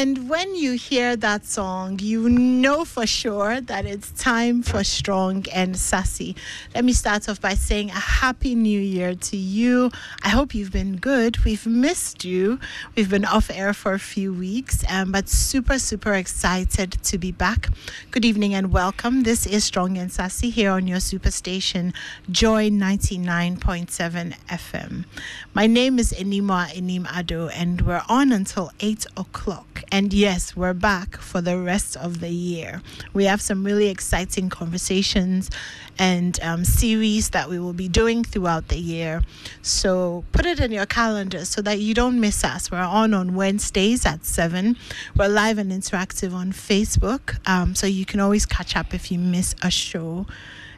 And when you hear that song, you know for sure that it's time for Strong and Sassy. Let me start off by saying a happy new year to you. I hope you've been good. We've missed you. We've been off air for a few weeks, um, but super, super excited to be back. Good evening and welcome. This is Strong and Sassy here on your superstation, Joy 99.7 FM. My name is Enima Enim Ado, and we're on until 8 o'clock. And yes, we're back for the rest of the year. We have some really exciting conversations and um, series that we will be doing throughout the year. So put it in your calendar so that you don't miss us. We're on on Wednesdays at 7. We're live and interactive on Facebook. Um, so you can always catch up if you miss a show.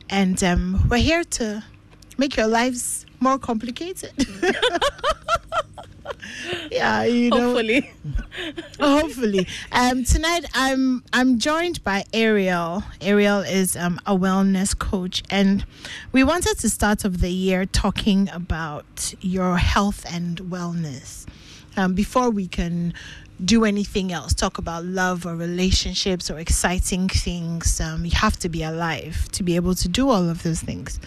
And um, we're here to make your lives more complicated. yeah, you know. Hopefully. Hopefully. Um, tonight I'm I'm joined by Ariel. Ariel is um, a wellness coach, and we wanted to start off the year talking about your health and wellness. Um, before we can do anything else, talk about love or relationships or exciting things, um, you have to be alive to be able to do all of those things.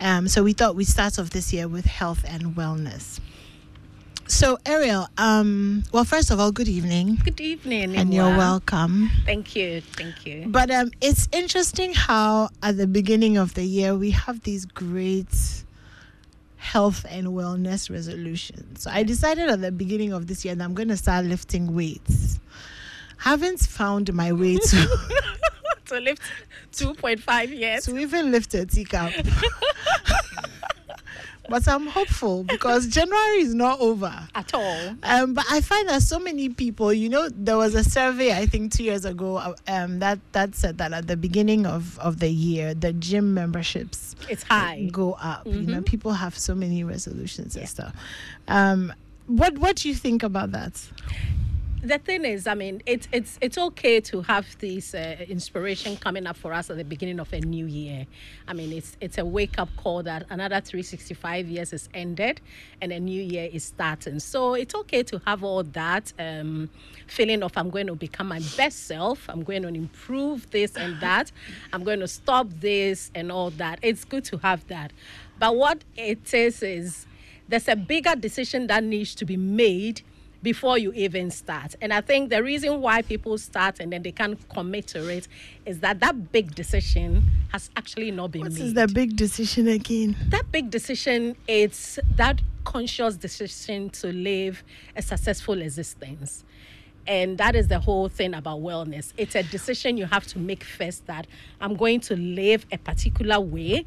Um, so we thought we'd start off this year with health and wellness. So, Ariel, um, well, first of all, good evening. Good evening. And you're welcome. Thank you. Thank you. But um, it's interesting how at the beginning of the year we have these great health and wellness resolutions. So I decided at the beginning of this year that I'm going to start lifting weights. Haven't found my way to to lift 2.5 years. to even lift a teacup. but I'm hopeful because January is not over. At all. Um, but I find that so many people, you know, there was a survey I think two years ago uh, um, that that said that at the beginning of, of the year, the gym memberships It's high. go up. You know, Mhm. people have so many resolutions Yeah. and stuff. Um, what what do you think about that? The thing is, I mean, it's it's it's okay to have this uh, inspiration coming up for us at the beginning of a new year. I mean, it's it's a wake up call that another 365 years is ended and a new year is starting. So it's okay to have all that um, feeling of I'm going to become my best self. I'm going to improve this and that. I'm going to stop this and all that. It's good to have that. But what it is is there's a bigger decision that needs to be made before you even start. And I think the reason why people start and then they can't commit to it is that that big decision has actually not been What made. is the big decision again? that big decision it's that conscious decision to live a successful existence. And that is the whole thing about wellness. It's a decision you have to make first that I'm going to live a particular way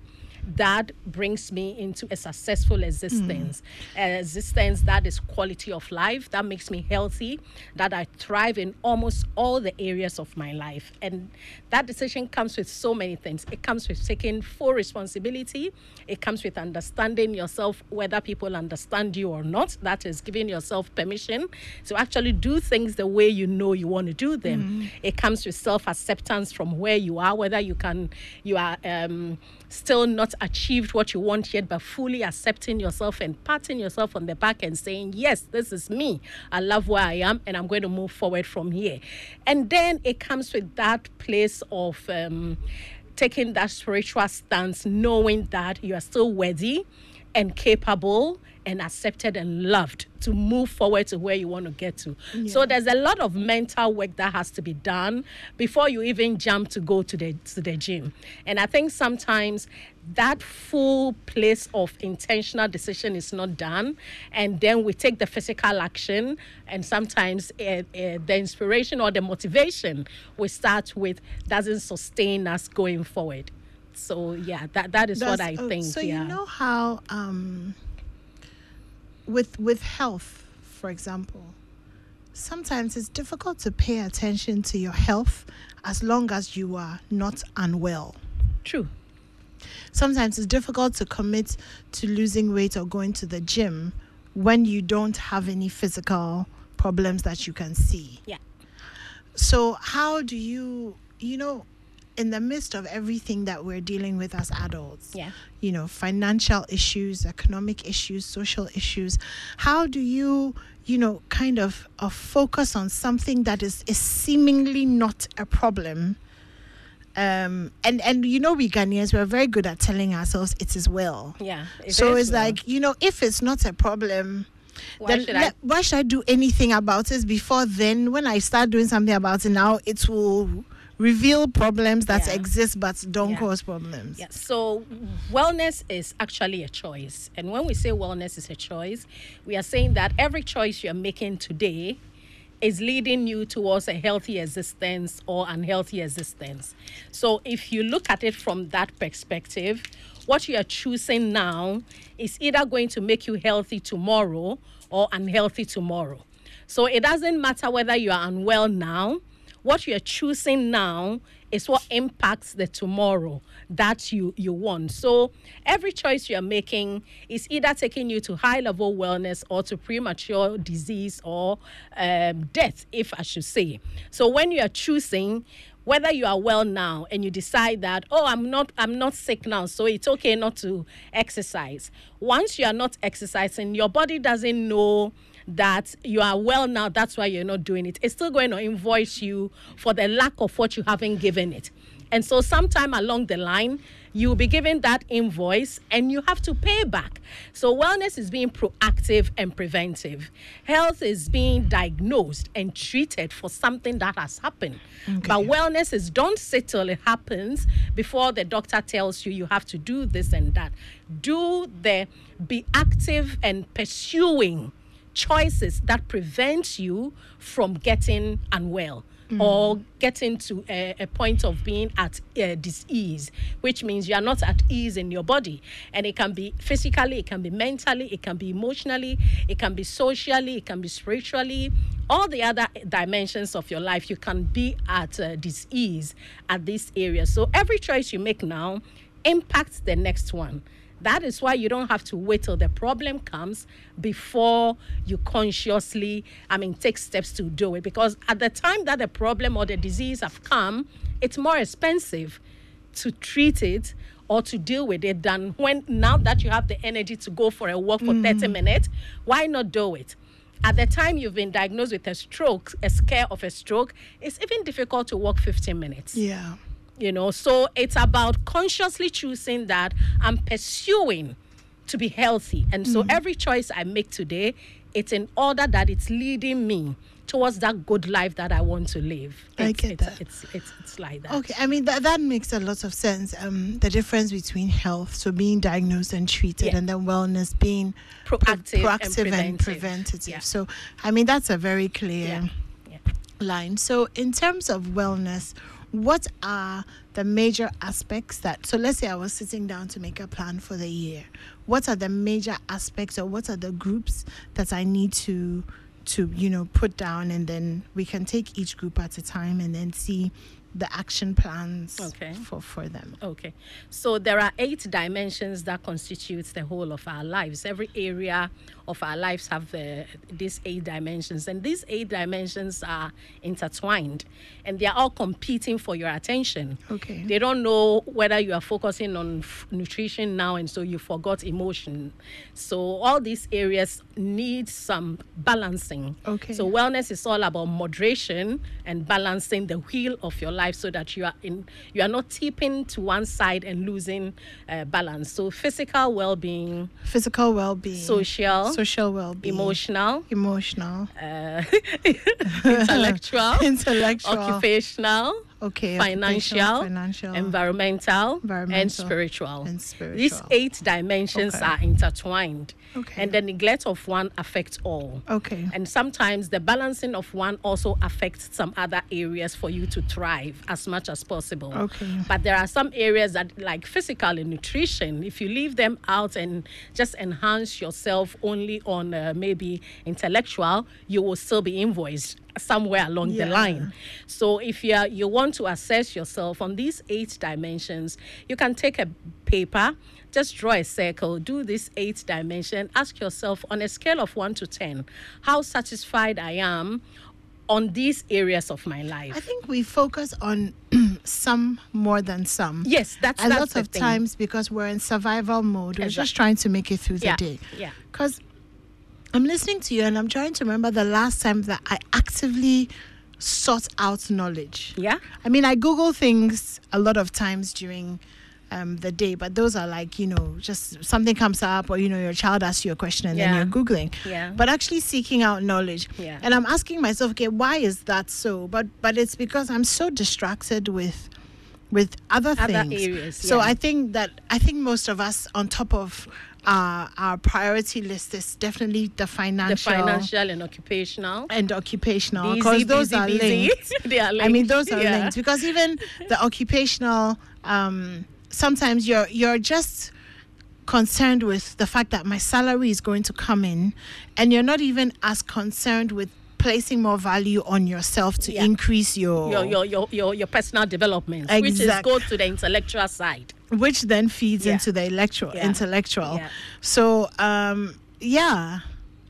that brings me into a successful existence, an existence that is quality of life, that makes me healthy, that I thrive in almost all the areas of my life. And that decision comes with so many things. It comes with taking full responsibility, it comes with understanding yourself, whether people understand you or not. That is giving yourself permission to actually do things the way you know you want to do them. It comes with self acceptance from where you are, whether you can, you are um, still not achieved what you want yet, but fully accepting yourself and patting yourself on the back and saying, Yes, this is me. I love where I am and I'm going to move forward from here. And then it comes with that place of um, taking that spiritual stance, knowing that you are still worthy and capable and accepted and loved to move forward to where you want to get to. So there's a lot of mental work that has to be done before you even jump to go to the to the gym. And I think sometimes that full place of intentional decision is not done and then we take the physical action and sometimes uh, uh, the inspiration or the motivation we start with doesn't sustain us going forward so yeah that that is what i uh, think So yeah you know how um, with with health, for example, sometimes it's difficult to pay attention to your health as long as you are not unwell. true Sometimes it's difficult to commit to losing weight or going to the gym when you don't have any physical problems that you can see. Yeah. So how do you, you know, in the midst of everything that we're dealing with as adults, Yeah. you know, financial issues, economic issues, social issues, how do you, you know, kind of uh, focus on something that is, is seemingly not a problem? Um, and and you know we Ghanaians we're very good at telling ourselves it is well. Yeah. it so it's well. like you know if it's not a problem, Why then should I- why should I do anything about it before then? When I start doing something about it now, it will reveal problems that Yeah. exist but don't Yeah. cause problems. Yeah. So wellness is actually a choice. And when we say wellness is a choice, we are saying that every choice you're making today is leading you towards a healthy existence or unhealthy existence. So if you look at it from that perspective, what you are choosing now is either going to make you healthy tomorrow or unhealthy tomorrow. So it doesn't matter whether you are unwell now what you're choosing now is what impacts the tomorrow that you you want. So every choice you're making is either taking you to high level wellness or to premature disease or um, death if i should say. So when you are choosing whether you are well now and you decide that oh i'm not i'm not sick now so it's okay not to exercise once you are not exercising your body doesn't know that you are well now, that's why you're not doing it. It's still going to invoice you for the lack of what you haven't given it. And so, sometime along the line, you'll be given that invoice and you have to pay back. So, wellness is being proactive and preventive. Health is being diagnosed and treated for something that has happened. But wellness is don't sit till it happens before the doctor tells you you have to do this and that. Do the be active and pursuing choices that prevent you from getting unwell or getting to a, a point of being at uh, disease which means you are not at ease in your body. And it can be physically it can be mentally it can be emotionally it can be socially it can be spiritually all the other dimensions of your life you can be at uh, disease at this area. So every choice you make now impacts the next one that is why you don't have to wait till the problem comes before you consciously, I mean, take steps to do it. Because at the time that the problem or the disease have come, it's more expensive to treat it or to deal with it than when now that you have the energy to go for a walk for 30 mm. minutes, why not do it? At the time you've been diagnosed with a stroke, a scare of a stroke, it's even difficult to walk 15 minutes Yeah. You know so it's about consciously choosing that i'm pursuing to be healthy and so every choice i make today it's in order that it's leading me towards that good life that i want to live I it's, get it's, that. It's, it's it's like that Okay, I mean that that makes a lot of sense. Um, the difference between health, so being diagnosed and treated, Yeah. and then wellness being pre- Proactive and proactive and preventative. Yeah. So, I mean that's a very clear yeah line. So, in terms of wellness, what are the major aspects that? So, let's say I was sitting down to make a plan for the year. What are the major aspects, or what are the groups that I need to to you know put down, and then we can take each group at a time, and then see the action plans Okay. for for them. Okay. So there are eight dimensions that constitutes the whole of our lives. Every area of our lives have the, these eight dimensions and these eight dimensions are intertwined and they are all competing for your attention. Okay. They don't know whether you are focusing on f- nutrition now and so you forgot emotion. So all these areas need some balancing. Okay. So wellness is all about moderation and balancing the wheel of your life so that you are in you are not tipping to one side and losing uh, balance. So physical well-being, Physical well-being, social, social well-being, emotional, emotional, uh, intellectual, intellectual, occupational, okay, financial, financial, environmental, and spiritual. and These eight dimensions Okay. are intertwined, Okay. and the neglect of one affects all. Okay. And sometimes the balancing of one also affects some other areas for you to thrive as much as possible. Okay. But there are some areas that, like physical and nutrition, if you leave them out and just enhance yourself only on uh, maybe intellectual, you will still be invoiced somewhere along Yeah. the line. So if you are, you want to assess yourself on these eight dimensions, you can take a paper, just draw a circle, do this eight dimension, ask yourself on a scale of 1 to 10, how satisfied I am on these areas of my life. I think we focus on some more than some. Yes, that's a that's lot of thing. times because we're in survival mode. We're just trying to make it through the Yeah, day. yeah. Because I'm listening to you and I'm trying to remember the last time that I actively sought out knowledge. Yeah. I mean, I Google things a lot of times during um, the day, but those are like, you know, just something comes up or, you know, your child asks you a question and Yeah. then you're Googling. Yeah. But actually seeking out knowledge. Yeah. And I'm asking myself, okay, why is that so? But but it's because I'm so distracted with with other, Other things. areas, So. I think that I think most of us on top of uh, our priority list is definitely the financial, The financial, and occupational. and occupational because those busy, are busy. linked. they are linked. I mean, those are Yeah. linked because even the occupational, um, sometimes you're you're just concerned with the fact that my salary is going to come in, and you're not even as concerned with placing more value on yourself to Yeah. increase your, Your, your, your, your, your personal development, which is Exact- go to the intellectual side. which then feeds Yeah. into the electoral Yeah. intellectual. So um, yeah.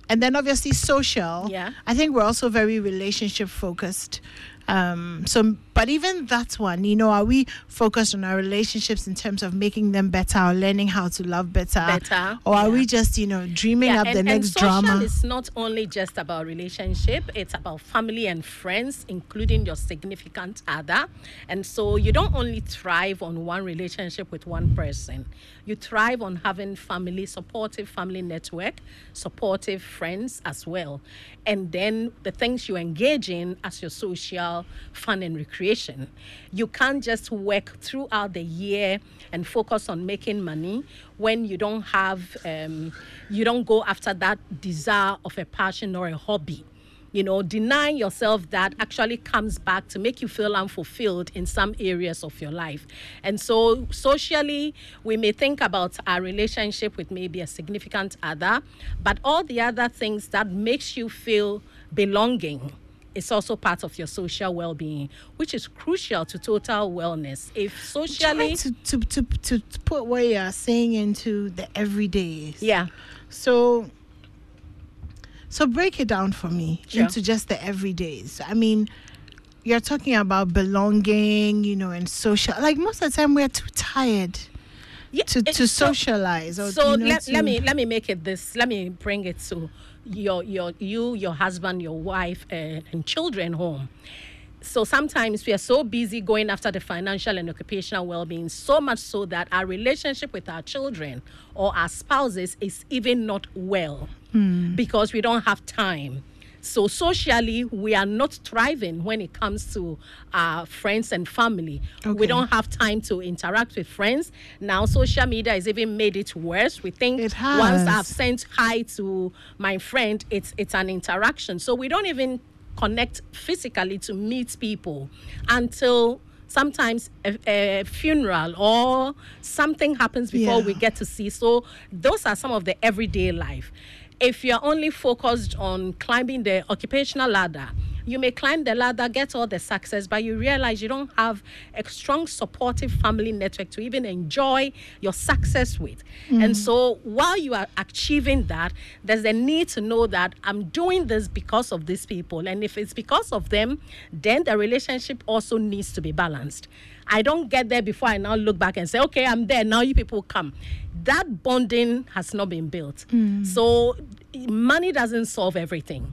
And then obviously social. Yeah. I think we're also very relationship focused. Um, so, but even that one, you know, are we focused on our relationships in terms of making them better or learning how to love better? Better, Or are yeah. we just, you know, dreaming up and, the and next social drama? is not only just about relationship it's about family and friends including your significant other and so you don't only thrive on one relationship with one person you thrive on having family supportive family network supportive friends as well and then the things you engage in as your social fun and recreation you can't just work throughout the year and focus on making money when you don't have um, you don't go after that desire of a passion or a hobby. You know denying yourself that actually comes back to make you feel unfulfilled in some areas of your life. And so socially we may think about our relationship with maybe a significant other but all the other things that makes you feel belonging is also part of your social well-being which is crucial to total wellness if socially to, to, to, to, put what you are saying into the everyday yeah So, so break it down for me Sure. into just the everydays. I mean, you're talking about belonging, you know, and social. Like most of the time, we're too tired yeah to, to so- socialize. Or, so you know, let, to- let me let me make it this let me bring it to your your you your husband your wife uh, and children home. So sometimes we are so busy going after the financial and occupational well-being so much so that our relationship with our children or our spouses is even not well because we don't have time so socially we are not thriving when it comes to our friends and family. We don't have time to interact with friends. Now social media has even made it worse. We think once i've sent hi to my friend it's it's an interaction. So we don't even connect physically to meet people until sometimes a, a funeral or something happens before Yeah. we get to see. So those are some of the everyday life if you're only focused on climbing the occupational ladder you may climb the ladder, get all the success, but you realize you don't have a strong supportive family network to even enjoy your success with. And mm. so while you are achieving that, there's a need to know that I'm doing this because of these people. And if it's because of them, then the relationship also needs to be balanced. I don't get there before I now look back and say, okay, I'm there. Now you people come. That bonding has not been built. Mm. So money doesn't solve everything.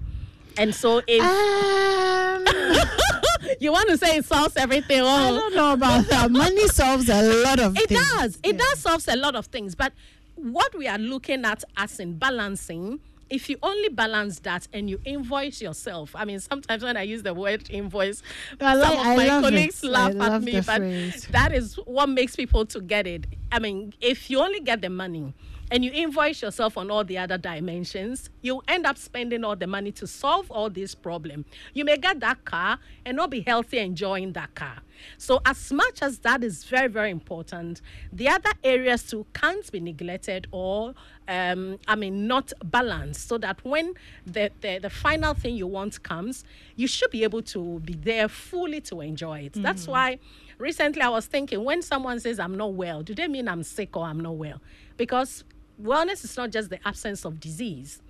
And so if Um, you want to say it solves everything, I oh, don't know about that. Money solves a lot of it things. It does. It Yeah. does solves a lot of things. But what we are looking at as in balancing, if you only balance that and you invoice yourself, I mean, sometimes when I use the word invoice, I like- some of I my colleagues it. laugh I at me, but phrase. that is what makes people to get it. I mean, if you only get the money and you invoice yourself on all the other dimensions, you end up spending all the money to solve all this problem. You may get that car and not be healthy enjoying that car. So as much as that is very, very important, the other areas too can't be neglected or um, I mean not balanced so that when the, the, the final thing you want comes, you should be able to be there fully to enjoy it. That's why recently I was thinking when someone says I'm not well, do they mean I'm sick or I'm not well? Because wellness is not just the absence of disease.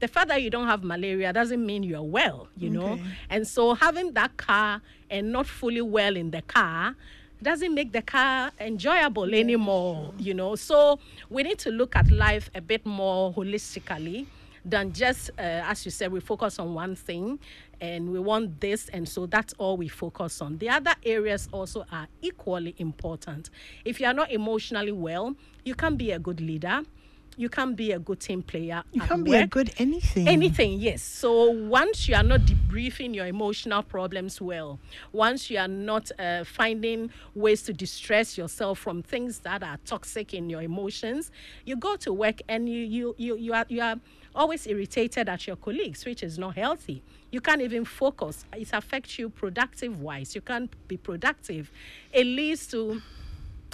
the fact that you don't have malaria doesn't mean you're well, you know. And so having that car and not fully well in the car doesn't make the car enjoyable anymore, you know. So we need to look at life a bit more holistically than just, uh, as you said, we focus on one thing and we want this, and so that's all we focus on. The other areas also are equally important. If you are not emotionally well, you can be a good leader. You can be a good team player. You can be a good anything. Anything, yes. So once you are not debriefing your emotional problems well, once you are not uh, finding ways to distress yourself from things that are toxic in your emotions, you go to work and you you you, you are you are always irritated at your colleagues, which is not healthy. You can't even focus. It affects you productive wise. You can't be productive. It leads to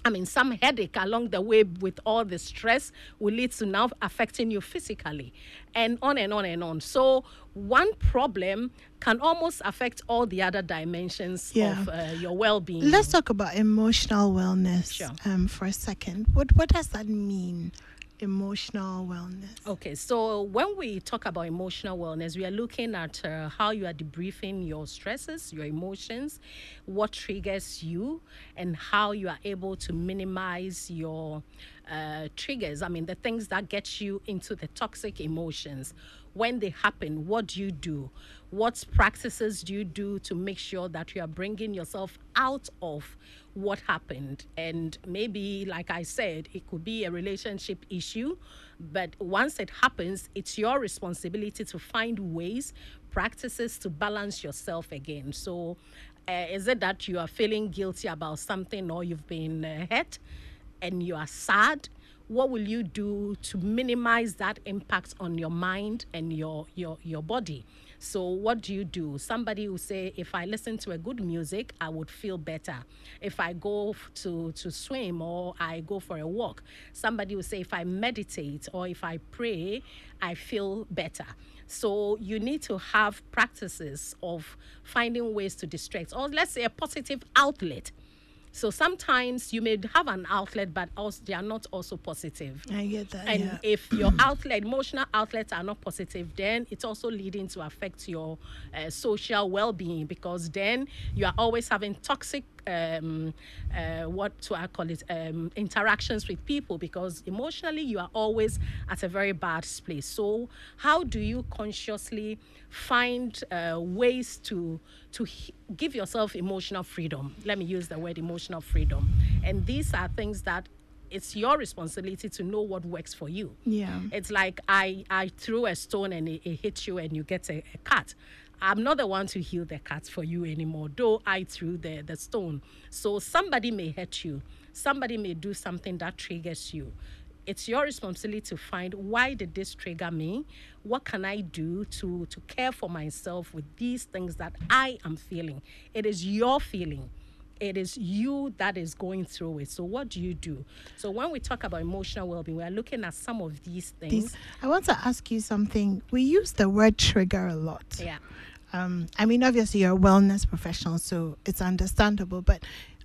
I mean, some headache along the way with all the stress will lead to now affecting you physically, and on and on and on. So, one problem can almost affect all the other dimensions Yeah. of uh, your well being. Let's talk about emotional wellness Sure. um, for a second. What what does that mean? Emotional wellness. Okay, so when we talk about emotional wellness, we are looking at uh, how you are debriefing your stresses, your emotions, what triggers you, and how you are able to minimize your uh, triggers. I mean, the things that get you into the toxic emotions. When they happen, what do you do? What practices do you do to make sure that you are bringing yourself out of what happened? And maybe, like I said, it could be a relationship issue, but once it happens, it's your responsibility to find ways, practices to balance yourself again. So, uh, is it that you are feeling guilty about something or you've been uh, hurt and you are sad? What will you do to minimize that impact on your mind and your your your body? So what do you do? Somebody will say, if I listen to a good music, I would feel better. If I go to to swim or I go for a walk, somebody will say, if I meditate or if I pray, I feel better. So you need to have practices of finding ways to distract, or let's say a positive outlet. So sometimes you may have an outlet, but also they are not also positive. I get that. And yeah. if your outlet, emotional outlets are not positive, then it's also leading to affect your uh, social well-being because then you are always having toxic, um, uh, what do I call it, um, interactions with people because emotionally you are always at a very bad place. So how do you consciously find uh, ways to to give yourself emotional freedom? Let me use the word emotional freedom. And these are things that it's your responsibility to know what works for you. Yeah. It's like I I threw a stone and it, it hits you and you get a, a cut. I'm not the one to heal the cut for you anymore, though I threw the, the stone. So somebody may hurt you. Somebody may do something that triggers you. It's your responsibility to find why did this trigger me? What can I do to to care for myself with these things that I am feeling? It is your feeling it is you that is going through it. So what do you do? So when we talk about emotional well-being, we are looking at some of these things. I want to ask you something. We use the word trigger a lot. yeah. Um, I mean, obviously, you're a wellness professional, so it's understandable. But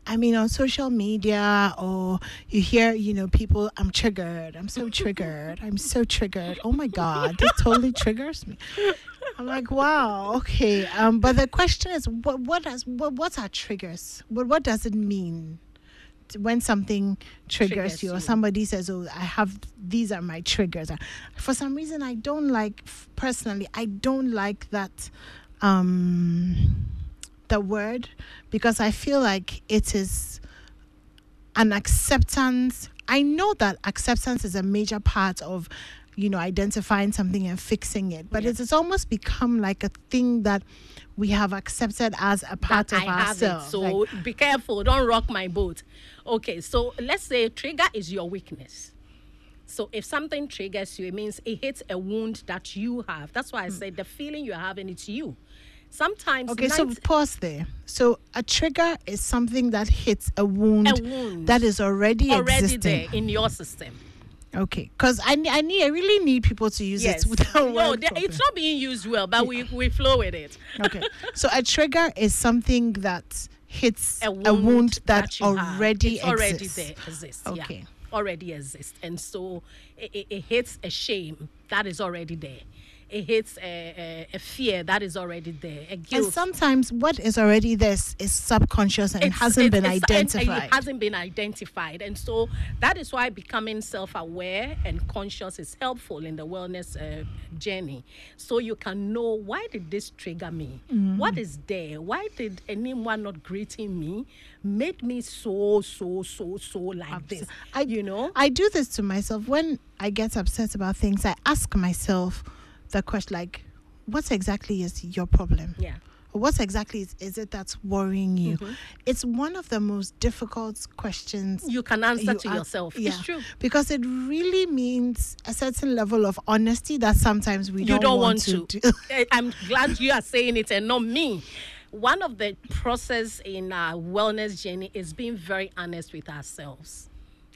I mean, on social media, or you hear, you know, people, I'm triggered. I'm so triggered. I'm so triggered. Oh my God, this totally triggers me. I'm like, wow, okay. Um, but the question is, what, what does, what, what are triggers? What, what does it mean? When something triggers, Triggers you, or you. somebody says, "Oh, I have these are my triggers," Uh, for some reason, I don't like personally. I don't like that um the word because I feel like it is an acceptance. I know that acceptance is a major part of, you know, identifying something and fixing it, but Yeah. it has almost become like a thing that we have accepted as a part that of I have ourselves. it. So Like, be careful, don't rock my boat. Okay, so let's say trigger is your weakness. So if something triggers you, it means it hits a wound that you have. That's why I said the feeling you're having it's you. Sometimes okay, so pause there. So a trigger is something that hits a wound, a wound that is already, already existing. there in your system. Okay, because I, I need I really need people to use Yes. it without no, they- it's not being used well, but we, we flow with it. okay. So a trigger is something that hits a a wound, wound, that, already already exists. there exists Okay. yeah already exists and so it, it, it hits a shame that is already there it hits a, a, a fear that is already there, a And sometimes what is already there is subconscious and It's- hasn't been it's- and- and identified. it hasn't been identified. And so that is why becoming self aware and conscious is helpful in the wellness uh, journey. So you can know why did this trigger me? Mm. What is there? Why did anyone not greeting me made me so, so, so, so like this? I, you know? I do this to myself when I get upset about things. I ask myself the question, like, what exactly is your problem? yeah. What exactly is, is it that's worrying you? Mm-hmm. It's one of the most difficult questions You can answer you to ask- yourself. yeah, It's true. because it really means a certain level of honesty that sometimes we you don't, don't want, want to. to. do. I'm glad you are saying it and not me. One of the process in our wellness journey is being very honest with ourselves.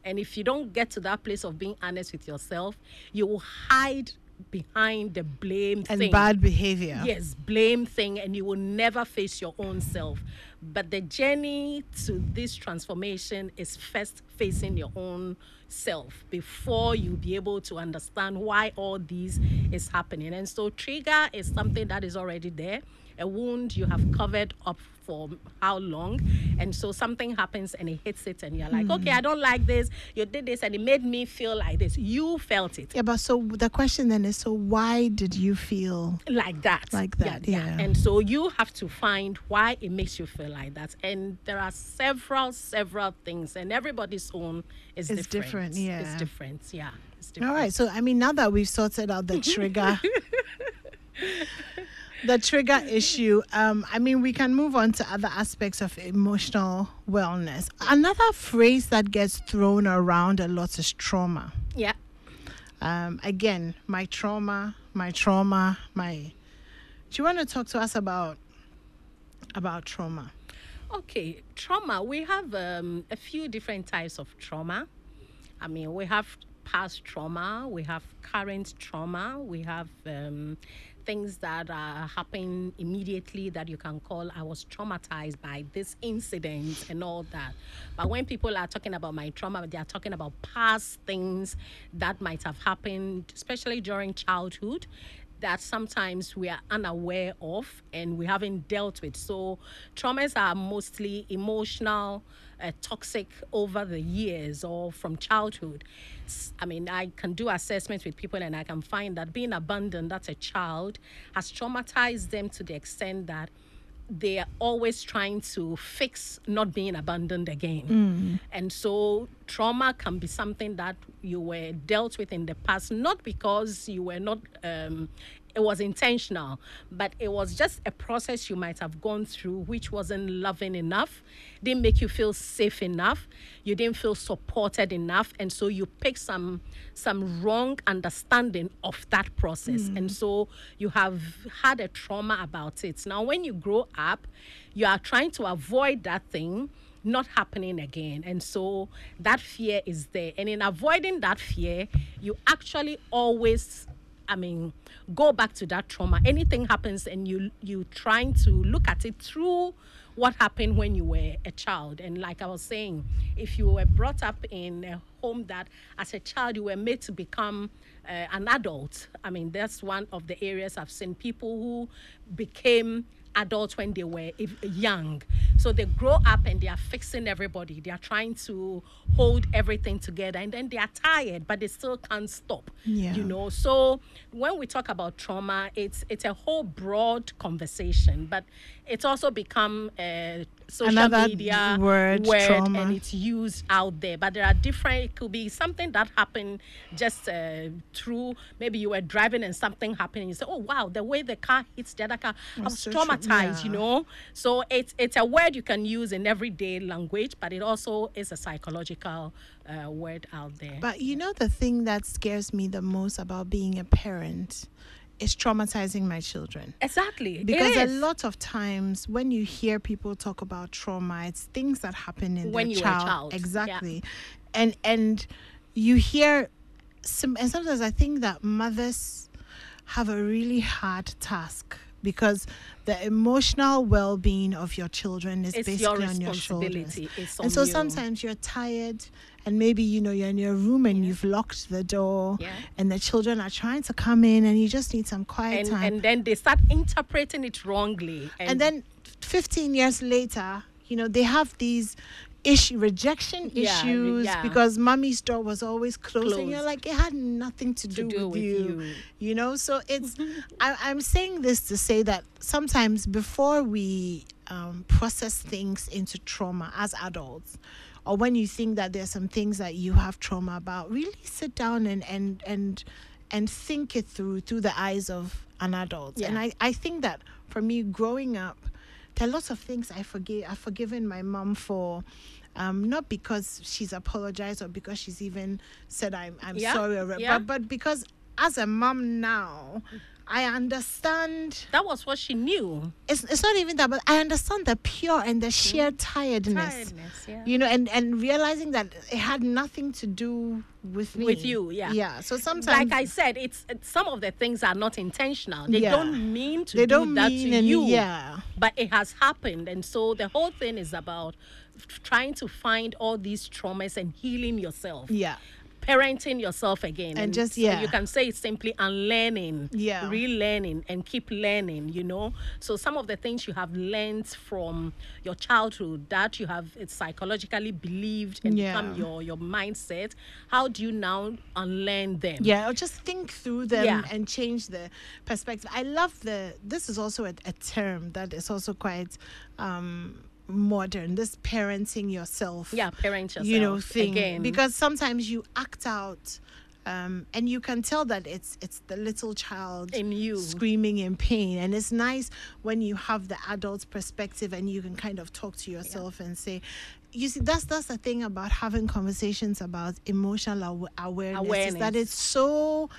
And if you don't get to that place of being honest with yourself, you will hide behind the blame and thing. bad behavior. Yes, blame thing, and you will never face your own self. But the journey to this transformation is first facing your own self before you be able to understand why all this is happening. And so, trigger is something that is already there. A wound you have covered up for how long, and so something happens and it hits it, and you're like, hmm. okay, I don't like this. You did this, and it made me feel like this. You felt it Yeah, but so the question then is so why did you feel like that Like that, yeah. and so you have to find why it makes you feel like that and there are several several things and everybody's own is It's different different, yeah. it's different yeah it's different All right. So I mean, now that we've sorted out the trigger, the trigger issue, um, I mean, we can move on to other aspects of emotional wellness. Another phrase that gets thrown around a lot is trauma. yeah Um, again, my trauma, my trauma, my. Do you want to talk to us about about trauma? Okay, trauma. We have um, a few different types of trauma. I mean, we have past trauma, we have current trauma, we have um, things that uh, are happening immediately that you can call, I was traumatized by this incident and all that. But when people are talking about my trauma, they are talking about past things that might have happened, especially during childhood that sometimes we are unaware of and we haven't dealt with. So, traumas are mostly emotional, uh, toxic over the years or from childhood. I mean, I can do assessments with people and I can find that being abandoned as a child has traumatized them to the extent that they are always trying to fix not being abandoned again. And so trauma can be something that you were dealt with in the past, not because you were not, um, it was intentional, but it was just a process you might have gone through which wasn't loving enough, didn't make you feel safe enough, you didn't feel supported enough, and so you pick some some wrong understanding of that process. Hmm. And so you have had a trauma about it. Now when you grow up, you are trying to avoid that thing not happening again. And so that fear is there. And in avoiding that fear, you actually always I mean, go back to that trauma. Anything happens and you you trying to look at it through what happened when you were a child. And like I was saying, if you were brought up in a home that as a child you were made to become uh, an adult, I mean, that's one of the areas I've seen people who became adults when they were if- young. So they grow up and they are fixing everybody. They are trying to hold everything together and then they are tired, but they still can't stop. Yeah. You know, so when we talk about trauma, it's it's a whole broad conversation, but it's also become a social Another media word, trauma. and it's used out there. But there are different. It could be something that happened just uh, through maybe you were driving and something happened. And you say, "Oh wow, the way the car hits the other car, I was so true. Traumatized." You know, so it's it's a word you can use in everyday language, but it also is a psychological uh, word out there. But you know, the thing that scares me the most about being a parent is traumatizing my children. exactly, Because a lot of times when you hear people talk about trauma, it's things that happen in When their you were a child. child, yeah. Exactly. And and you hear some and sometimes I think that mothers have a really hard task because the emotional well-being of your children is It's basically your on your shoulders. It's and so you. sometimes you're tired and maybe you know you're in your room and you've locked the door Yeah. and the children are trying to come in and you just need some quiet and time and then they start interpreting it wrongly. And, and then 15 years later you know they have these issue rejection Yeah, issues yeah. because mommy's door was always closed, and you're like it had nothing to do, do with, with you, you. you know so it's I, i'm saying this to say that sometimes before we um, process things into trauma as adults or when you think that there's some things that you have trauma about really sit down and and and and think it through through the eyes of an adult and i i think that for me growing up there are lots of things I forgive. I've forgiven my mom for, um, not because she's apologized or because she's even said I'm I'm Yeah, sorry, or, yeah. but but because as a mom now, I understand. that was what she knew. It's it's not even that, but I understand the pure and the mm-hmm. sheer tiredness. Tiredness, yeah. You know, and and realizing that it had nothing to do with me. With you, yeah. Yeah. So sometimes, like I said, it's, it's some of the things are not intentional. They Yeah. don't mean to they do don't that mean to you. Yeah. But it has happened, and so the whole thing is about trying to find all these traumas and healing yourself. Yeah. Parenting yourself again, And just- so yeah. you can say it's simply unlearning, Yeah. relearning, and keep learning. You know, so some of the things you have learned from your childhood that you have it's psychologically believed and Yeah. become your your mindset. How do you now unlearn them? Yeah, or just think through them Yeah. and change the perspective. I love the. This is also a, a term that is also quite um, modern. This parenting yourself. Yeah, parent yourself. You know, thing again because sometimes you act out. Um, and you can tell that it's it's the little child In you. screaming in pain and it's nice when you have the adult perspective and you can kind of talk to yourself and say you see that's that's the thing about having conversations about emotional aw- awareness, is that it's so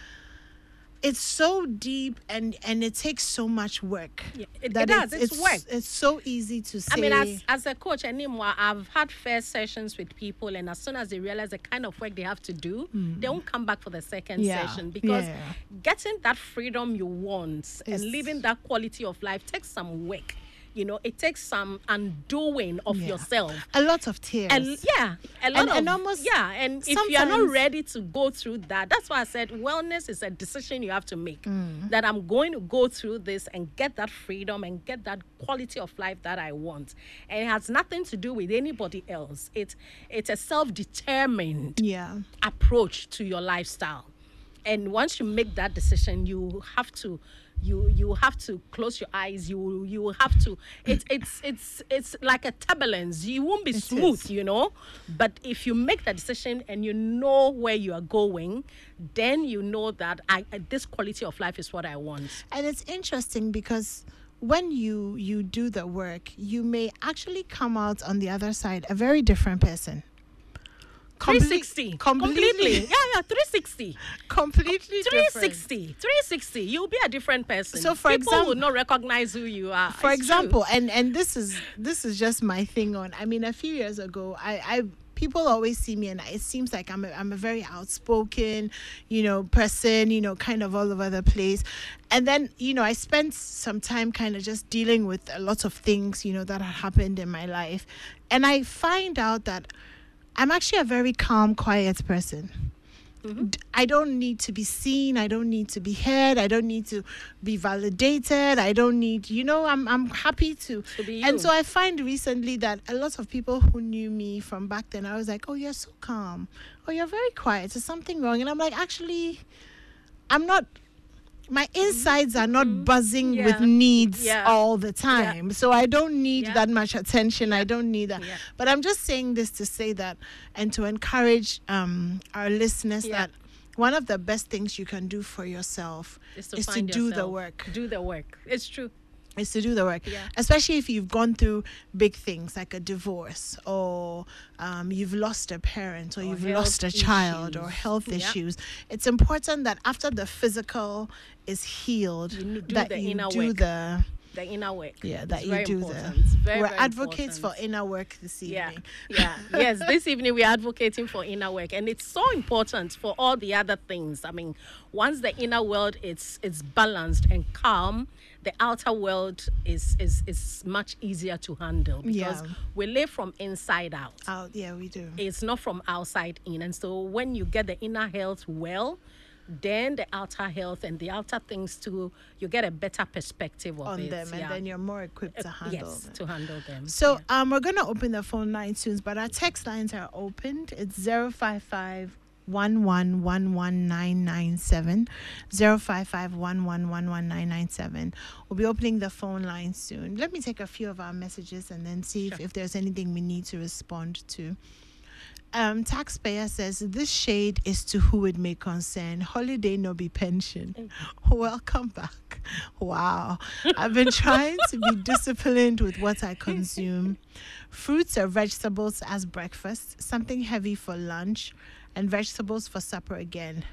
it's so deep and and it takes so much work Yeah, it- it does, it's work. it's so easy to say I mean, as, as a coach anymore, I've had fair sessions with people, and as soon as they realize the kind of work they have to do, they won't come back for the second Hmm. Yeah, session because yeah. getting that freedom you want Is- and living that quality of life takes some work. You know, it takes some undoing of Yeah. yourself. a lot of tears And yeah, a lot And- of and almost yeah, and if you are not ready to go through that, that's why I said wellness is a decision you have to make. Mm. That I'm going to go through this and get that freedom and get that quality of life that I want, and it has nothing to do with anybody else. It's it's a self-determined yeah approach to your lifestyle. And once you make that decision, you have to you you have to close your eyes. You you have to it's it's it's it's like a turbulence. You won't be smooth, is. you know. But if you make that decision and you know where you are going, then you know that I, this quality of life is what I want. and it's interesting because when you you do the work you may actually come out on the other side a very different person 360 completely. Completely. Yeah yeah 360 completely different. 360 360 you'll be a different person. So, for people exam- will not recognize who you are. For It's true. example and and this is this is just my thing on i mean a few years ago i i people always see me and it seems like i'm a, I'm a very outspoken you know person you know kind of all over the place. And then you know i spent some time kind of just dealing with a lot of things you know that had happened in my life. And i find out that i'm actually a very calm quiet person mm-hmm. I don't need to be seen. I don't need to be heard. I don't need to be validated. I don't need, you know, I'm I'm happy to. To be and so I find recently that a lot of people who knew me from back then, I was like, oh, you're so calm. Oh, you're very quiet. Is something wrong? And I'm like, actually, I'm not. My insides are not buzzing with Mm-hmm. Needs Yeah. all the time. So I don't need Yeah. that much attention. I don't need that. Yeah. But I'm just saying this to say that and to encourage um, our listeners Yeah. that one of the best things you can do for yourself is to, is to do the work. do the work it's true Is to do the work. Yeah. Especially if you've gone through big things like a divorce or um, you've lost a parent or, Or you've lost a child or health Yeah. issues. It's important that after the physical is healed, You do that the you inner do work. the the inner work. Yeah, that It's you do important. there. Very, We're very advocates important. for inner work this Yeah, evening. yeah, yes. This evening we're advocating for inner work, and it's so important for all the other things. I mean, once the inner world is is balanced and calm, the outer world is is is much easier to handle because Yeah. we live from inside out. Out, yeah, we do. It's not from outside in, and so when you get the inner health well. Then the outer health and the outer things too, you get a better perspective of on it. them, and yeah. then you're more equipped to handle yes, them. to handle them. So yeah. um, we're gonna open the phone line soon, but our text lines are opened. It's 055 1111997 055 1111997. We'll be opening the phone line soon. Let me take a few of our messages and then see if, if there's anything we need to respond to. Um, taxpayer says this shade is to who it may concern. Holiday no be pension. Welcome back. Wow. I've been trying to be disciplined with what I consume. Fruits or vegetables as breakfast, something heavy for lunch, and vegetables for supper again.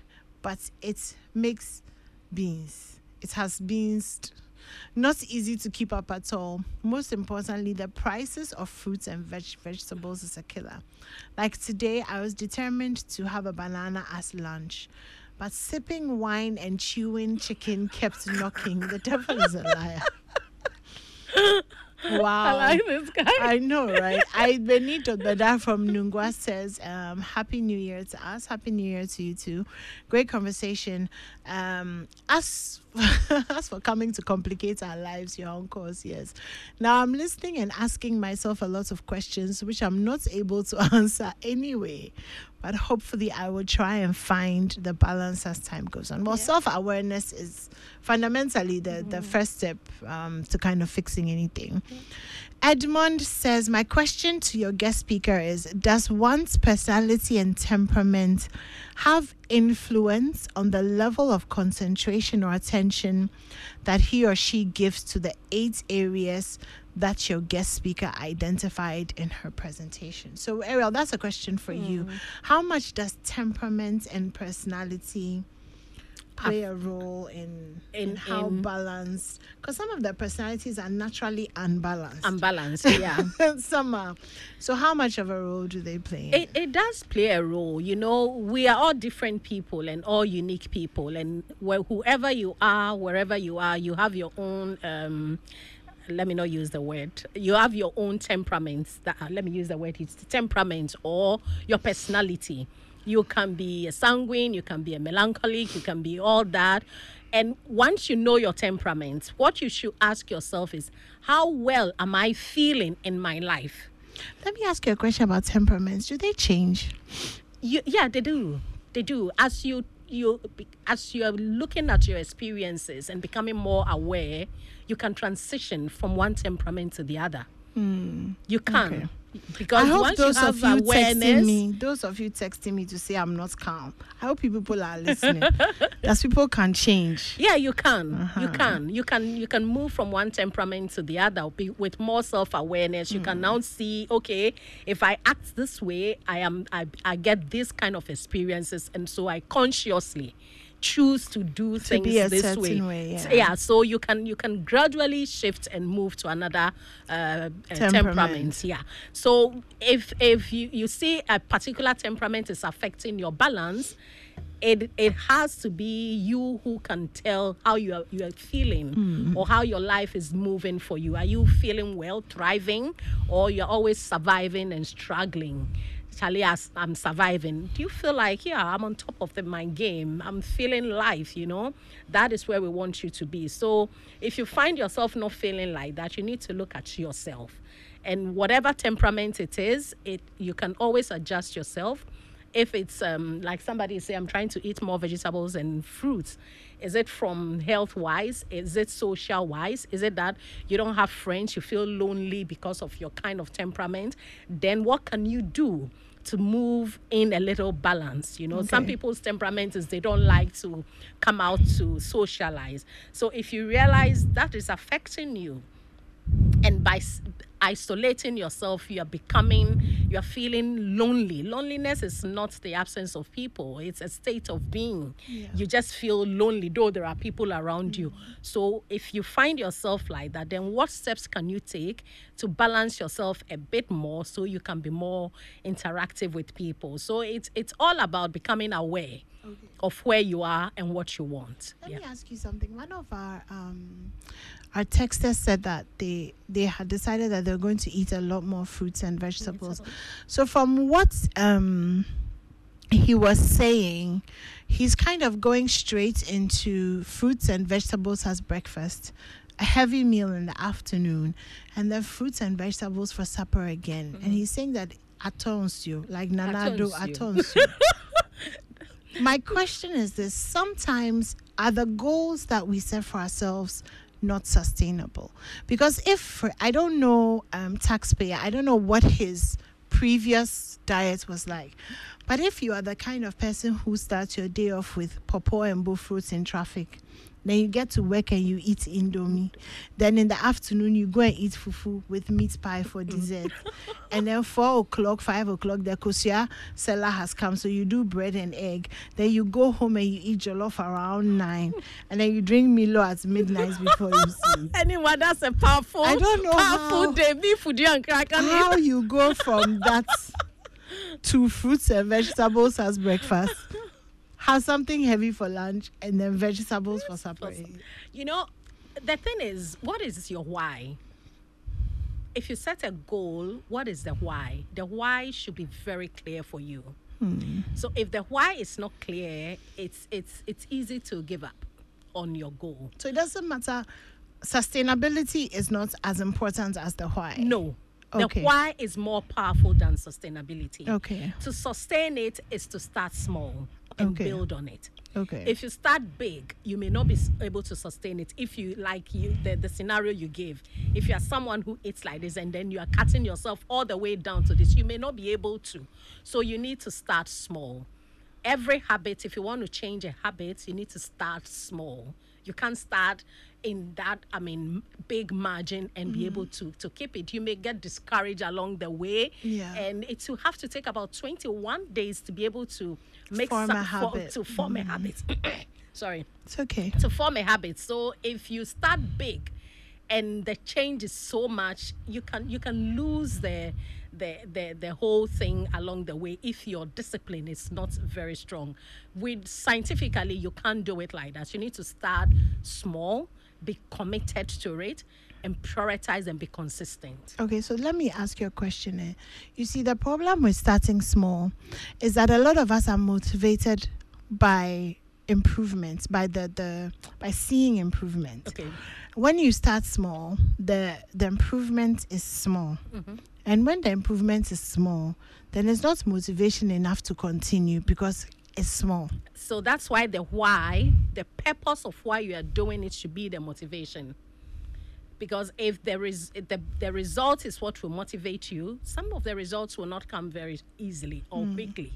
But it makes beans. It has beans. t- Not easy to keep up at all. Most importantly, the prices of fruits and veg- vegetables is a killer. Like today, I was determined to have a banana as lunch, but sipping wine and chewing chicken kept knocking. The devil is a liar. Wow. I like this guy. I know, right? I Benito Beda from Nungua says, um, Happy New Year to us. Happy New Year to you too. Great conversation. Um, as as for coming to complicate our lives, your uncles, yes. Now I'm listening and asking myself a lot of questions which I'm not able to answer anyway. But hopefully I will try and find the balance as time goes on. Well, Yeah. self-awareness is fundamentally the, the first step um, to kind of fixing anything. Edmond says, My question to your guest speaker is Does one's personality and temperament have influence on the level of concentration or attention that he or she gives to the eight areas that your guest speaker identified in her presentation? So, Ariel, that's a question for you. Hmm. How much does temperament and personality? Play a role in in, In- how in- balanced because some of the personalities are naturally unbalanced Unbalanced, yeah. some are so how much of a role do they play It, it does play a role. You know, we are all different people and all unique people. And wh- whoever you are, wherever you are, you have your own. Um, let me not use the word. You have your own temperaments. That let me use the word. It's temperament or your personality. You can be a sanguine. You can be a melancholic. You can be all that. And once you know your temperament, what you should ask yourself is, how well am I feeling in my life? let me ask you a question about temperaments do they change you, yeah they do they do as you you as you are looking at your experiences and becoming more aware you can transition from one temperament to the other hmm. you can okay. Because i hope once those you have of you texting me those of you texting me to say i'm not calm i hope you people are listening. That people can change. Yeah you can. Uh-huh. you can. You can you can move from one temperament to the other with more self-awareness. You Hmm. can now see okay if i act this way i am I, I get this kind of experiences. And so i consciously choose to do things be a this way, way, So, yeah. yeah so you can you can gradually shift and move to another uh, uh, Temperament. temperament yeah so if if you, you see a particular temperament is affecting your balance it it has to be you who can tell how you are you are feeling or how your life is moving for you. Are you feeling well, thriving, or you're always surviving and struggling? Charlie, I'm surviving, do you feel like yeah, I'm on top of the, my game? I'm feeling life, you know. That is where we want you to be. So if you find yourself not feeling like that, you need to look at yourself, and whatever temperament it is, it you can always adjust yourself if it's um, like somebody say i'm trying to eat more vegetables and fruits is it from health wise? Is it social wise? Is it that you don't have friends you feel lonely because of your kind of temperament? Then what can you do to move in a little balance you know? Some people's temperament is they don't like to come out to socialize. So if you realize that is affecting you and by isolating yourself, you're becoming, you're feeling lonely. Loneliness is not the absence of people, it's a state of being. Yeah. You just feel lonely, though there are people around you. Mm-hmm. So, if you find yourself like that, then what steps can you take to balance yourself a bit more so you can be more interactive with people? So, it's, it's all about becoming aware of where you are and what you want. Let Yeah. me ask you something. One of our um, our texters said that they they had decided that they're going to eat a lot more fruits and vegetables. So from what um, he was saying, he's kind of going straight into fruits and vegetables as breakfast, a heavy meal in the afternoon, and then fruits and vegetables for supper again. And he's saying that atons you, like nanado Atons atons you. My question is this sometimes are the goals that we set for ourselves not sustainable? Because if for, I don't know um, taxpayer, I don't know what his previous diet was like. But if you are the kind of person who starts your day off with pawpaw and bofrot in traffic, then you get to work and you eat indomie. Then in the afternoon you go and eat fufu with meat pie for dessert. and then four o'clock, five o'clock, the kosia seller has come. So you do bread and egg. Then you go home and you eat jollof around nine. And then you drink Milo at midnight before you sleep. Anyone that's a powerful, I don't know powerful how- day. Beef food and crack How you go from that to fruits and vegetables as breakfast, have something heavy for lunch, and then vegetables for supper. You know, the thing is, what is your why? If you set a goal, what is the why? The why should be very clear for you. Hmm. So if the why is not clear, it's it's it's easy to give up on your goal. So it doesn't matter. Sustainability is not as important as the why. No. The why is more powerful than sustainability. Okay. To sustain it is to start small and Okay. build on it. Okay. If you start big, you may not be able to sustain it. If you like you the, the scenario you gave, if you are someone who eats like this and then you are cutting yourself all the way down to this, you may not be able to. So you need to start small. Every habit, if you want to change a habit, you need to start small. You can't start in that, I mean, big margin and be mm. able to to keep it. You may get discouraged along the way. Yeah. And it will have to take about 21 days to be able to make Form some a for- to form a mm. habit. Sorry it's okay. to form a habit. So if you start big and the change is so much, you can you can lose the the the, the whole thing along the way if your discipline is not very strong. With scientifically you can't do it like that. You need to start small, be committed to it, and prioritize and be consistent. Okay, so let me ask you a question. eh. You see, the problem with starting small is that a lot of us are motivated by improvements, by the, the by seeing improvement. Okay. When you start small, the the improvement is small. And when the improvement is small, then it's not motivation enough to continue because it's small. So that's why the why, the purpose of why you are doing it should be the motivation. Because if there is if the the result is what will motivate you, some of the results will not come very easily or mm. quickly.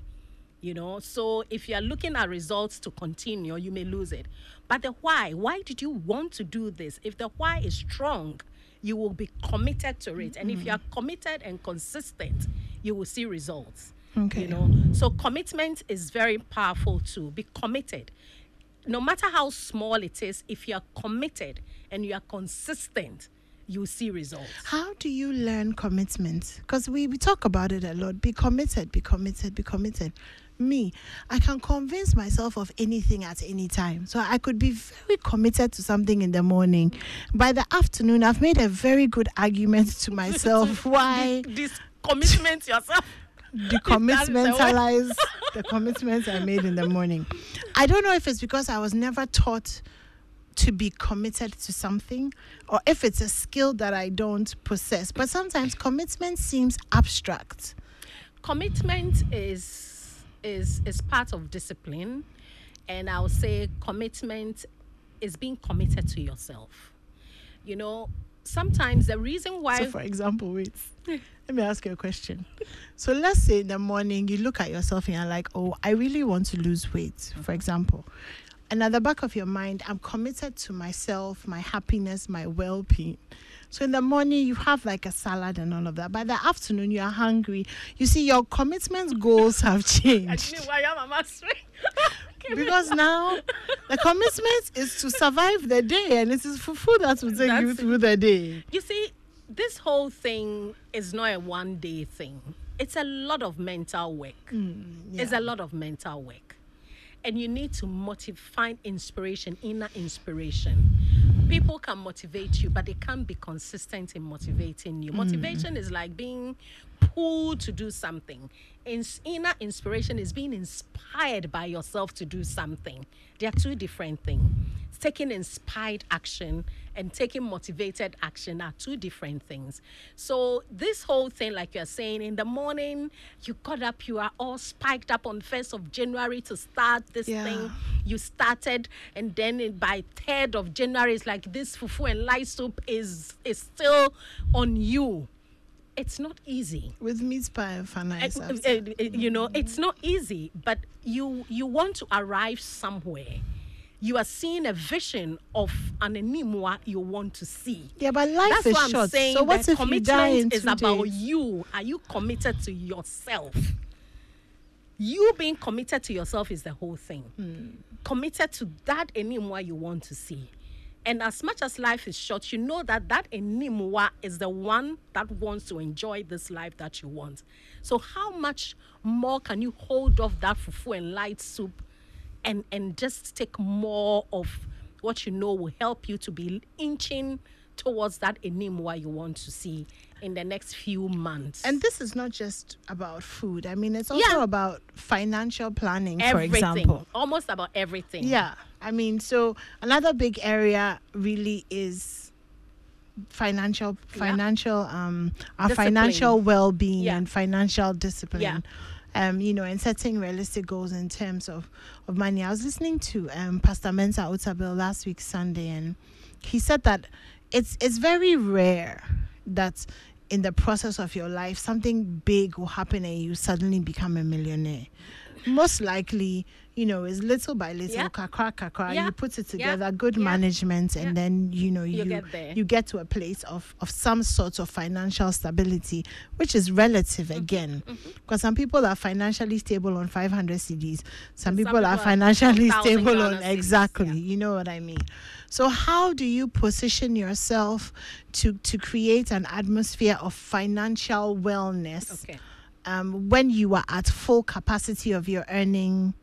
You know, so if you are looking at results to continue, you may lose it. But the why, why did you want to do this? If the why is strong, you will be committed to it. And if you are committed and consistent, you will see results. Okay. You know, so commitment is very powerful too. Be committed. No matter how small it is, if you are committed and you are consistent, you see results. How do you learn commitment? Because we, we talk about it a lot. Be committed, be committed, be committed. Me, I can convince myself of anything at any time. So I could be very committed to something in the morning. By the afternoon, I've made a very good argument to myself why This commitment yourself. Decommitmentalize the commitments I made in the morning. I don't know if it's because I was never taught to be committed to something or if it's a skill that I don't possess. But sometimes commitment seems abstract. commitment is is is part of discipline and I'll say commitment is being committed to yourself you know sometimes the reason why So, for example, wait, let me ask you a question. So, let's say in the morning you look at yourself and you're like, oh, I really want to lose weight, for example. and at the back of your mind, I'm committed to myself, my happiness, my well being. So in the morning, you have like a salad and all of that. By the afternoon, you are hungry. You see, your commitment goals have changed. because now the commitment is to survive the day, and it is fufu that will take That's you it. through the day. You see, this whole thing is not a one day thing. It's a lot of mental work. Mm, it's yeah. a lot of mental work. And you need to motivate, find inspiration, inner inspiration. People can motivate you, but they can't be consistent in motivating you. Mm. Motivation is like being pulled to do something. Ins- inner inspiration is being inspired by yourself to do something. They are two different things. Taking inspired action and taking motivated action are two different things. So this whole thing, like you're saying, in the morning you got up, you are all spiked up on first of January to start this Yeah. thing. You started, and then in- by third of January, it's like this fufu and light soup is is still on you. It's not easy. With meat pie and Uh, uh, uh, you know it's not easy but you you want to arrive somewhere you are seeing a vision of an enimwa you want to see Yeah, but life that's is what I'm short. saying. so what if you die in commitment is about days? you. Are you committed to yourself? You being committed to yourself is the whole thing. Hmm. Committed to that enimwa you want to see. And as much as life is short, you know that that enimwa is the one that wants to enjoy this life that you want. So how much more can you hold off that fufu and light soup and and just take more of what you know will help you to be inching towards that enimwa you want to see in the next few months. And this is not just about food. I mean, it's also Yeah. about financial planning, for everything, example. almost about everything. Yeah. I mean, so another big area really is financial financial um our Discipline. financial well-being Yeah. and financial discipline. Yeah. Um, you know, and setting realistic goals in terms of, of money. I was listening to um, Pastor Mensa Otabil last week Sunday, and he said that it's it's very rare that in the process of your life something big will happen and you suddenly become a millionaire. Most likely, you know, is little by little, Yeah. kakra kakra. Yeah. You put it Yeah. together, good Yeah. management, and then you know you You get there. you get to a place of of some sort of financial stability, which is relative Mm-hmm. again, because some people are financially stable on 500 cedis, some And people, are people are financially 1,000 stable on exactly. You know what I mean? So how do you position yourself to to create an atmosphere of financial wellness Okay. Um, when you are at full capacity of your earning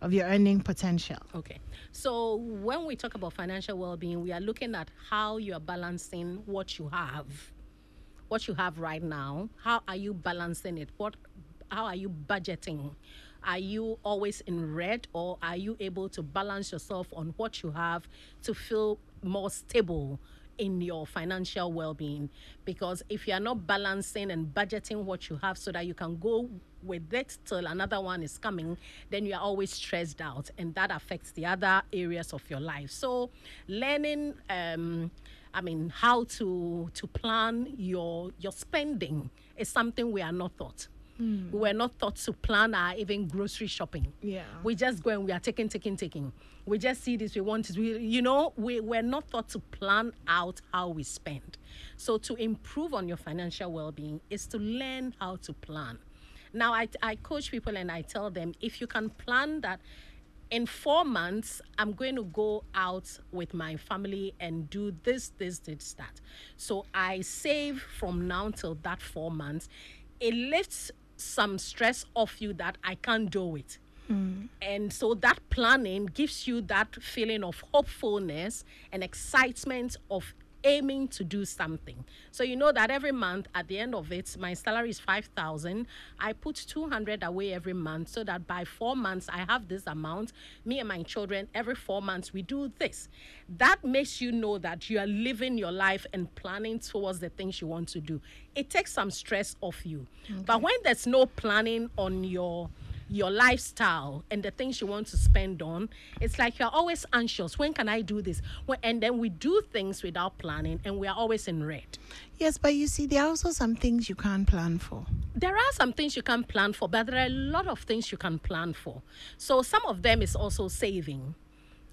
of your earning potential? Okay. So when we talk about financial well-being, we are looking at how you are balancing what you have, what you have right now. How are you balancing it? What, how are you budgeting? Are you always in red, or are you able to balance yourself on what you have to feel more stable? In your financial well-being. Because if you are not balancing and budgeting what you have so that you can go with it till another one is coming then you are always stressed out and that affects the other areas of your life. So learning um i mean how to to plan your your spending is something we are not taught Hmm. we were not taught to plan our even grocery shopping Yeah. we just go and we are taking, taking, taking. We just see this, we want it. We, you know, we we're not taught to plan out how we spend. So to improve on your financial well-being is to learn how to plan. Now, I, I coach people and I tell them if you can plan that in four months, I'm going to go out with my family and do this, this, this, that. So I save from now till that four months. It lifts some stress off you that I can't do it. Mm. And so that planning gives you that feeling of hopefulness and excitement of aiming to do something. So you know that every month at the end of it, my salary is 5,000. I put 200 away every month so that by 4 months I have this amount. Me and my children every 4 months we do this. That makes you know that you are living your life and planning towards the things you want to do. It takes some stress off you. But when there's no planning on your your lifestyle and the things you want to spend on, it's like you're always anxious. When can I do this? When, and then we do things without planning and we are always in red. Yes, but you see, there are also some things you can't plan for. There are some things you can plan for, but there are a lot of things you can plan for. So some of them is also saving.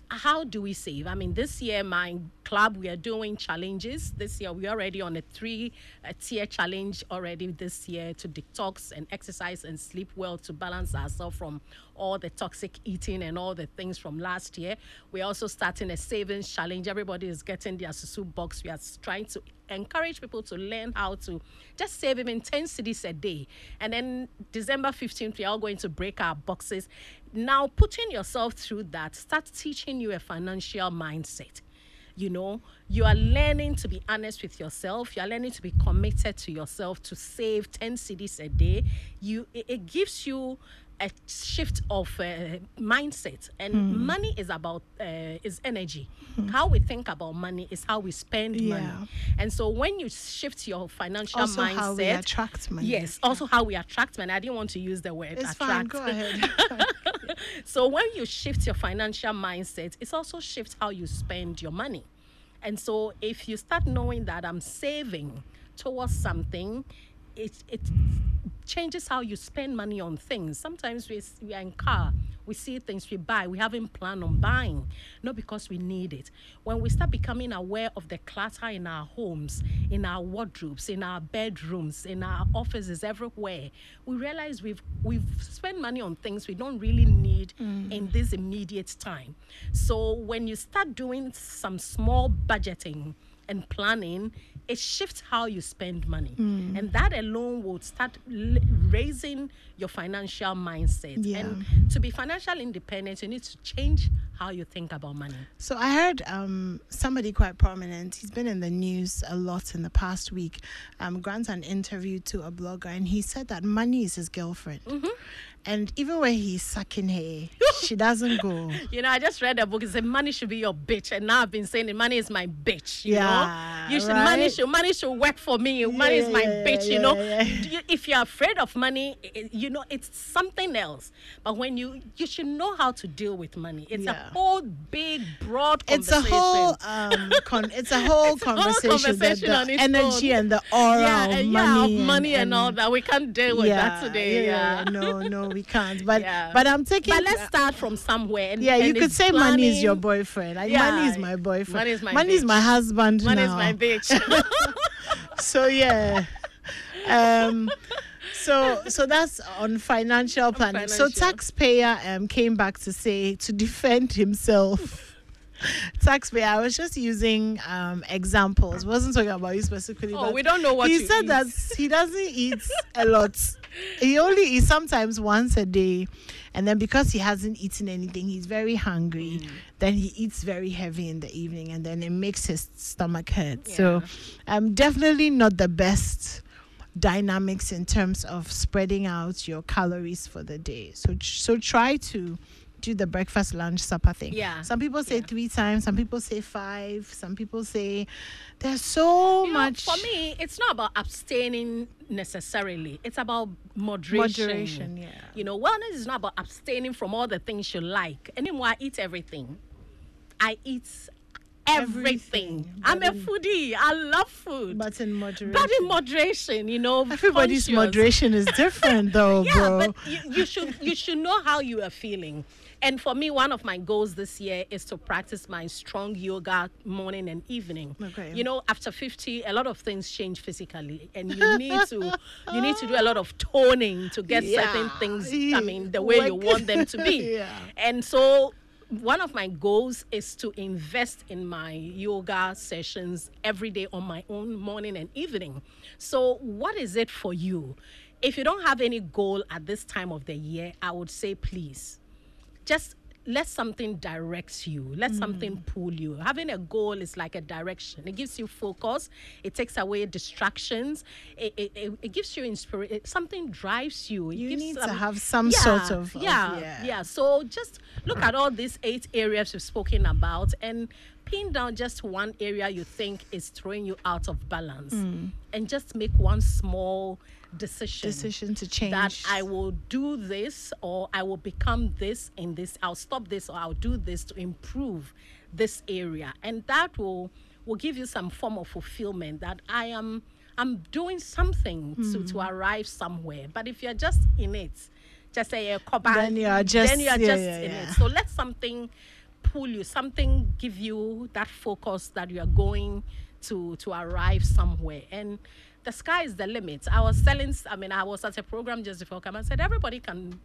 How do we save? I mean, this year, my club, we are doing challenges. This year, we're already on a three tier challenge already this year to detox and exercise and sleep well to balance ourselves from all the toxic eating and all the things from last year. We're also starting a savings challenge. Everybody is getting their susu box. We are trying to encourage people to learn how to just save even 10 cedis a day. And then December 15th, we're all going to break our boxes. Now, putting yourself through that, start teaching you a financial mindset. You know, you are learning to be honest with yourself. You are learning to be committed to yourself to save 10 cedis a day. You it, it gives you a shift of uh, mindset and Hmm. money is about uh, is energy how we think about money is how we spend Yeah. money and so when you shift your financial Also, mindset how we attract money. yes also how we attract money i didn't want to use the word It's attract fine. Go ahead. so when you shift your financial mindset, it's also shift how you spend your money. And so if you start knowing that I'm saving towards something, it it changes how you spend money on things. Sometimes we, we are in car, we see things we buy, we haven't planned on buying, not because we need it. When we start becoming aware of the clutter in our homes, in our wardrobes, in our bedrooms, in our offices, everywhere, we realize we've we've spent money on things we don't really need in mm. this immediate time. So when you start doing some small budgeting and planning, it shifts how you spend money. And that alone will start l- raising your financial mindset. Yeah. And to be financially independent, you need to change how you think about money. So I heard um, somebody quite prominent. He's been in the news a lot in the past week. Um, grants an interview to a blogger, and he said that money is his girlfriend. Mm-hmm. And even when he's sucking her, she doesn't go. You know, I just read a book. It said money should be your bitch, and now I've been saying that money is my bitch. You Yeah, know, you should money right? should money should work for me. money is my yeah, bitch. yeah, you know, yeah, yeah. You- if you're afraid of money, i- i- you know it's something else. But when you you should know how to deal with money. It's Yeah. a whole big broad. It's a whole um, con- it's a whole It's a whole conversation, conversation the its energy own. and the aura yeah, of and- money, yeah, of money and, all that. We can't deal with that today. Yeah. no, no, we can't. But Yeah. but I'm taking. But let's start from somewhere. And, yeah, you could say money is your boyfriend. Like, Yeah, money is my boyfriend. money is my money is my husband Money is my bitch. So yeah. Um so so that's on financial planning. So financial. taxpayer um came back to say to defend himself. Taxpayer, I was just using um examples. Wasn't talking about you specifically. Oh, but we don't know what he said eat. that he doesn't eat a lot. He only eats sometimes once a day, and then because he hasn't eaten anything, he's very hungry. Mm. Then he eats very heavy in the evening, and then it makes his stomach hurt. So, um, definitely not the best dynamics in terms of spreading out your calories for the day. So, so try to do the breakfast, lunch, supper thing. Yeah. Some people say Yeah. three times. Some people say five. Some people say there's so You know, much. for me, it's not about abstaining necessarily. It's about moderation. Moderation, yeah. You know, wellness is not about abstaining from all the things you like. Anymore, I eat everything. I eat everything. Everything, I'm a foodie. I love food. but in moderation. But in moderation, you know. Everybody's conscious. moderation is different, though, yeah, bro. but you, you should you should know how you are feeling. And for me, one of my goals this year is to practice my strong yoga morning and evening. Okay. You know, after 50, a lot of things change physically, and you need to you need to do a lot of toning to get certain things. I mean, the way you want them to be. Yeah. And so one of my goals is to invest in my yoga sessions every day on my own morning and evening. So what is it for you? If you don't have any goal at this time of the year, I would say please just let something direct you. Let hmm. something pull you. Having a goal is like a direction. It gives you focus. It takes away distractions. It, it, it, it gives you inspiration something drives you. It You need to have some yeah, sort of- of- yeah, yeah. yeah. So just look at all these eight areas we've spoken about and pin down just one area you think is throwing you out of balance hmm. and just make one small decision Decision to change. that I will do this or I will become this in this. I'll stop this or I'll do this to improve this area, and that will will give you some form of fulfillment that I am I'm doing something to to Hmm. arrive somewhere. But if you're just in it, just say a Then you are just- then you are yeah, just yeah, in yeah. it. So let something pull you, something give you that focus that you are going to to arrive somewhere. And the sky is the limit. I was selling, I mean, I was at a program just before come and said everybody can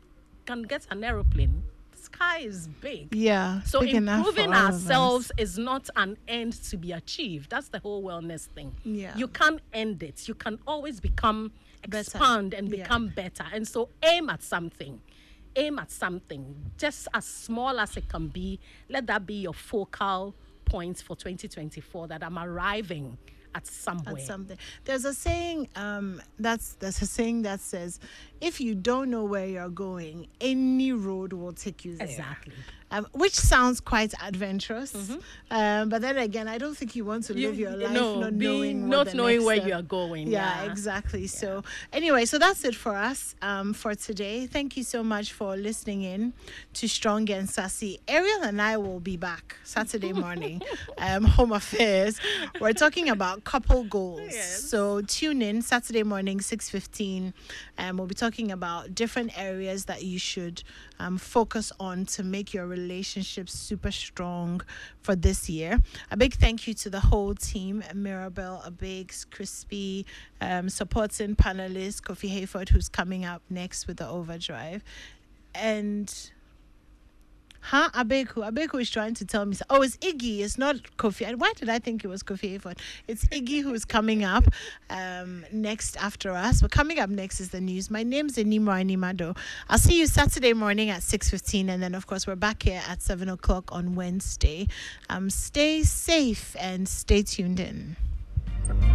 can get an aeroplane. The sky is big. Yeah. So big improving all of us. ourselves is not an end to be achieved. That's the whole wellness thing. Yeah. You can't end it. You can always become Better. expand and Yeah. become better. And so aim at something. Aim at something. Just as small as it can be. Let that be your focal point for 2024 that I'm arriving at somewhere. at something. There's a saying um, that's there's a saying that says, if you don't know where you're going, any road will take you there. Exactly. Um, which sounds quite adventurous, um, but then again, I don't think you want to live your life no, not knowing not knowing where step- you are going. yeah, Yeah, exactly. So, anyway, so that's it for us um, for today. Thank you so much for listening in to Strong and Sassy. Ariel and I will be back Saturday morning, um, Home Affairs. We're talking about couple goals. Yes. So tune in Saturday morning, six fifteen, and we'll be talking about different areas that you should um, focus on to make your relationships super strong for this year. A big thank you to the whole team, Mirabelle, Abigs, Crispy, um, supporting panelist Kofi Hayford, who's coming up next with the overdrive. And Huh? Abeku. Abeku is trying to tell me. Oh, it's Iggy. It's not Kofi. Why did I think it was Kofi Hayford? It's Iggy who's coming up um, next after us. But coming up next is the news. My name's Enimo Animado. I'll see you Saturday morning at 6.15. And then, of course, we're back here at 7 o'clock on Wednesday. Um, stay safe and stay tuned in.